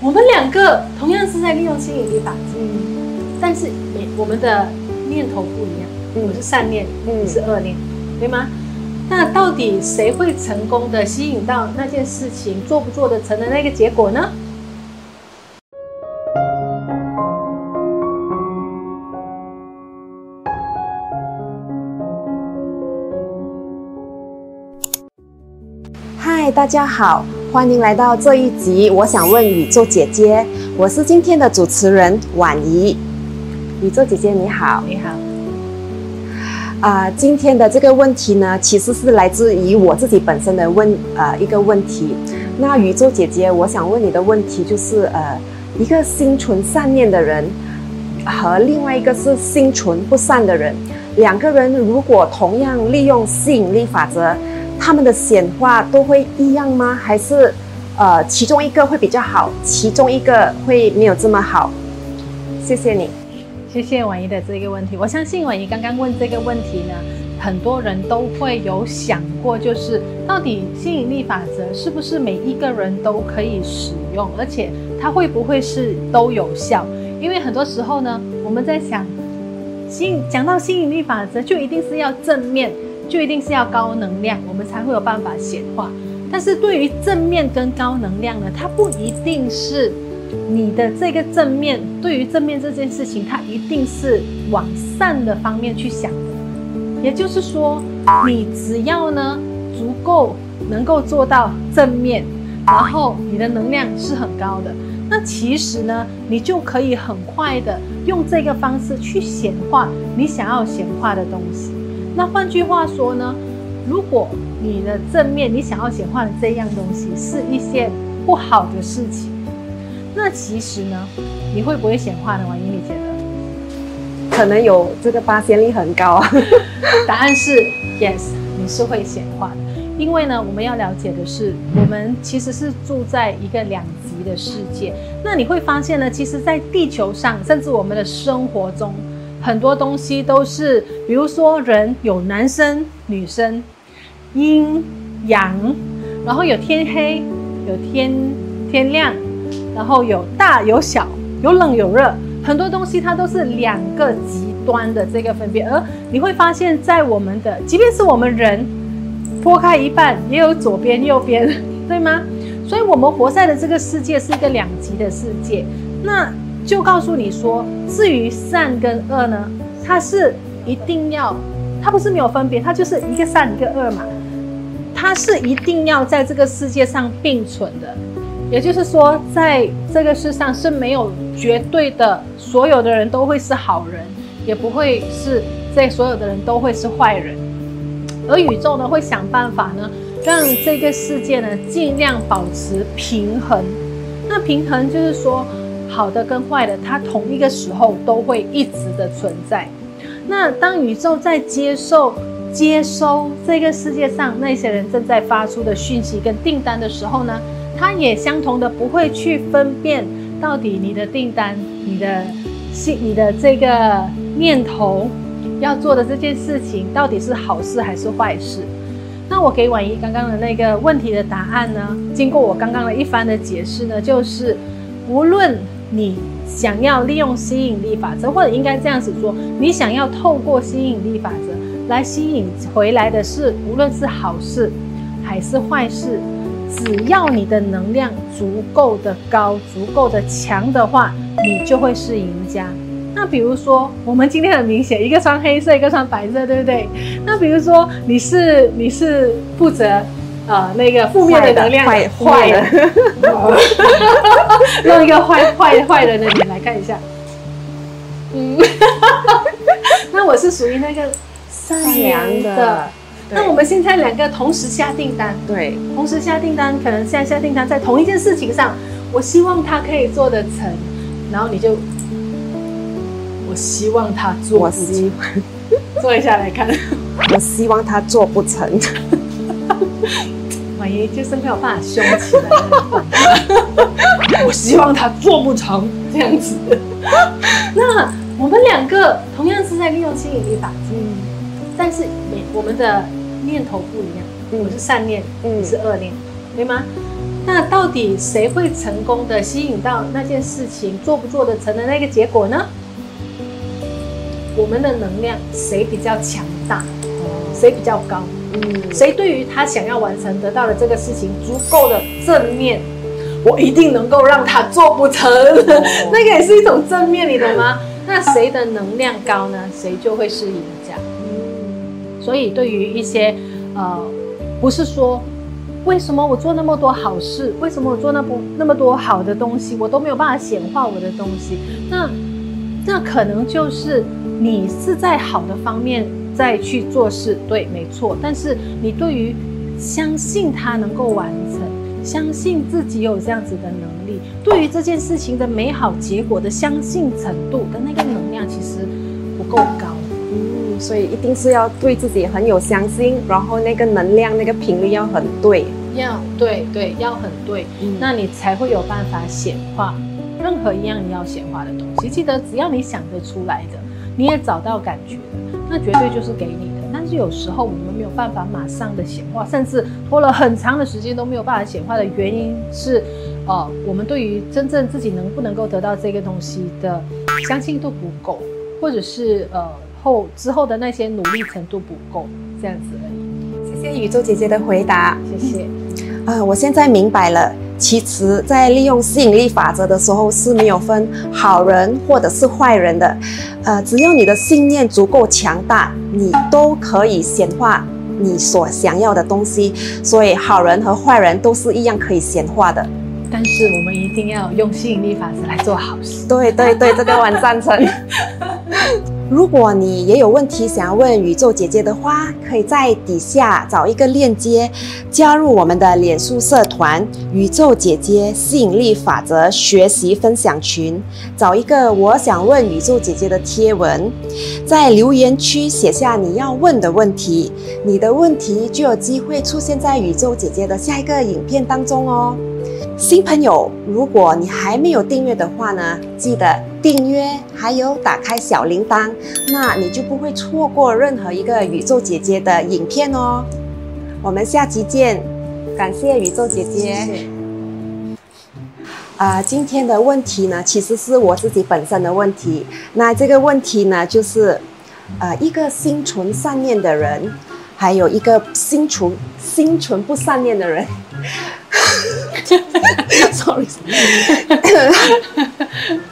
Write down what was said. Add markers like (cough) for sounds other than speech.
我们两个同样是在利用吸引力法则，但是你我们的念头不一样，我是善念，你是恶念，对吗？那到底谁会成功的吸引到那件事情做不做得成的那个结果呢？嗨，大家好，欢迎来到这一集。我想问宇宙姐姐，我是今天的主持人婉怡。宇宙姐姐你好，你好。啊、呃，今天的这个问题呢，其实是来自于我自己本身的问呃一个问题。那宇宙姐姐，我想问你的问题就是呃，一个心存善念的人和另外一个是心存不善的人，两个人如果同样利用吸引力法则，他们的显化都会一样吗？还是呃其中一个会比较好，其中一个会没有这么好？谢谢你。谢谢婉仪的这个问题，我相信婉仪刚刚问这个问题呢，很多人都会有想过，就是到底吸引力法则是不是每一个人都可以使用，而且它会不会是都有效？因为很多时候呢，我们在想，吸引讲到吸引力法则，就一定是要正面，就一定是要高能量，我们才会有办法显化。但是对于正面跟高能量呢，它不一定是。你的这个正面，对于正面这件事情，它一定是往善的方面去想的。也就是说，你只要呢足够能够做到正面，然后你的能量是很高的，那其实呢，你就可以很快的用这个方式去显化你想要显化的东西。那换句话说呢，如果你的正面你想要显化的这样东西是一些不好的事情。那其实呢，你会不会显化呢？王英，你觉得？可能有这个发现率很高啊。(laughs) 答案是 yes，你是会显化的。因为呢，我们要了解的是，我们其实是住在一个两极的世界。那你会发现呢，其实，在地球上，甚至我们的生活中，很多东西都是，比如说人有男生、女生，阴阳，然后有天黑，有天天亮。然后有大有小，有冷有热，很多东西它都是两个极端的这个分别。而你会发现在我们的，即便是我们人剖开一半，也有左边右边，对吗？所以，我们活在的这个世界是一个两极的世界。那就告诉你说，至于善跟恶呢，它是一定要，它不是没有分别，它就是一个善一个恶嘛，它是一定要在这个世界上并存的。也就是说，在这个世上是没有绝对的，所有的人都会是好人，也不会是这所有的人都会是坏人。而宇宙呢，会想办法呢，让这个世界呢尽量保持平衡。那平衡就是说，好的跟坏的，它同一个时候都会一直的存在。那当宇宙在接受、接收这个世界上那些人正在发出的讯息跟订单的时候呢，它也相同的不会去分辨到底你的订单、你的信、你的这个念头要做的这件事情到底是好事还是坏事。那我给婉仪刚刚的那个问题的答案呢？经过我刚刚的一番的解释呢，就是无论你想要利用吸引力法则，或者应该这样子说，你想要透过吸引力法则来吸引回来的是，无论是好事还是坏事。只要你的能量足够的高、足够的强的话，你就会是赢家。那比如说，我们今天很明显，一个穿黑色，一个穿白色，对不对？那比如说，你是你是负责呃那个负面的能量，坏坏的，用 (laughs) 一个坏坏坏人的脸来看一下。嗯，(laughs) 那我是属于那个善良的。那我们现在两个同时下订单，对，同时下订单，可能现在下订单在同一件事情上，我希望他可以做得成，然后你就，我希望他做不成，做 (laughs) 一下来看，我希望他做不成，婉仪就是没有办法凶起来，(laughs) 我希望他做不成这样子，(laughs) 那我们两个同样是在利用吸引力法则，但是我们的。念头不一样，我是善念，你是恶念，对吗？那到底谁会成功的吸引到那件事情，做不做得成的那个结果呢？我们的能量谁比较强大？谁比较高？嗯，谁对于他想要完成得到的这个事情足够的正面？我一定能够让他做不成，哦、(laughs) 那个也是一种正面，你懂吗？那谁的能量高呢？谁就会是赢家。嗯，所以对于一些呃，不是说为什么我做那么多好事，为什么我做那么那么多好的东西，我都没有办法显化我的东西，那那可能就是你是在好的方面再去做事，对，没错。但是你对于相信他能够完成。相信自己有这样子的能力，对于这件事情的美好结果的相信程度的那个能量，其实不够高。嗯，所以一定是要对自己很有相信，然后那个能量、那个频率要很对。要对对，要很对，嗯，那你才会有办法显化任何一样你要显化的东西。记得，只要你想得出来的，你也找到感觉，那绝对就是给你的。但是有时候我们没有办法马上的显化，甚至拖了很长的时间都没有办法显化的原因是，呃，我们对于真正自己能不能够得到这个东西的相信度不够，或者是呃后之后的那些努力程度不够，这样子而已。谢谢宇宙姐姐的回答，谢谢。呃，我现在明白了。其实，在利用吸引力法则的时候是没有分好人或者是坏人的，呃，只要你的信念足够强大，你都可以显化你所想要的东西。所以，好人和坏人都是一样可以显化的。但是，我们一定要用吸引力法则来做好事。对对对，这个我很赞成。(laughs) 如果你也有问题想要问宇宙姐姐的话，可以在底下找一个链接，加入我们的脸书社团“宇宙姐姐吸引力法则学习分享群”，找一个我想问宇宙姐姐的贴文，在留言区写下你要问的问题，你的问题就有机会出现在宇宙姐姐的下一个影片当中哦。新朋友，如果你还没有订阅的话呢，记得订阅，还有打开小铃铛，那你就不会错过任何一个宇宙姐姐的影片哦。我们下期见，感谢宇宙姐姐。谢谢。啊、呃，今天的问题呢，其实是我自己本身的问题。那这个问题呢，就是，呃，一个心存善念的人，还有一个心存心存不善念的人。(laughs) Sorry. (laughs)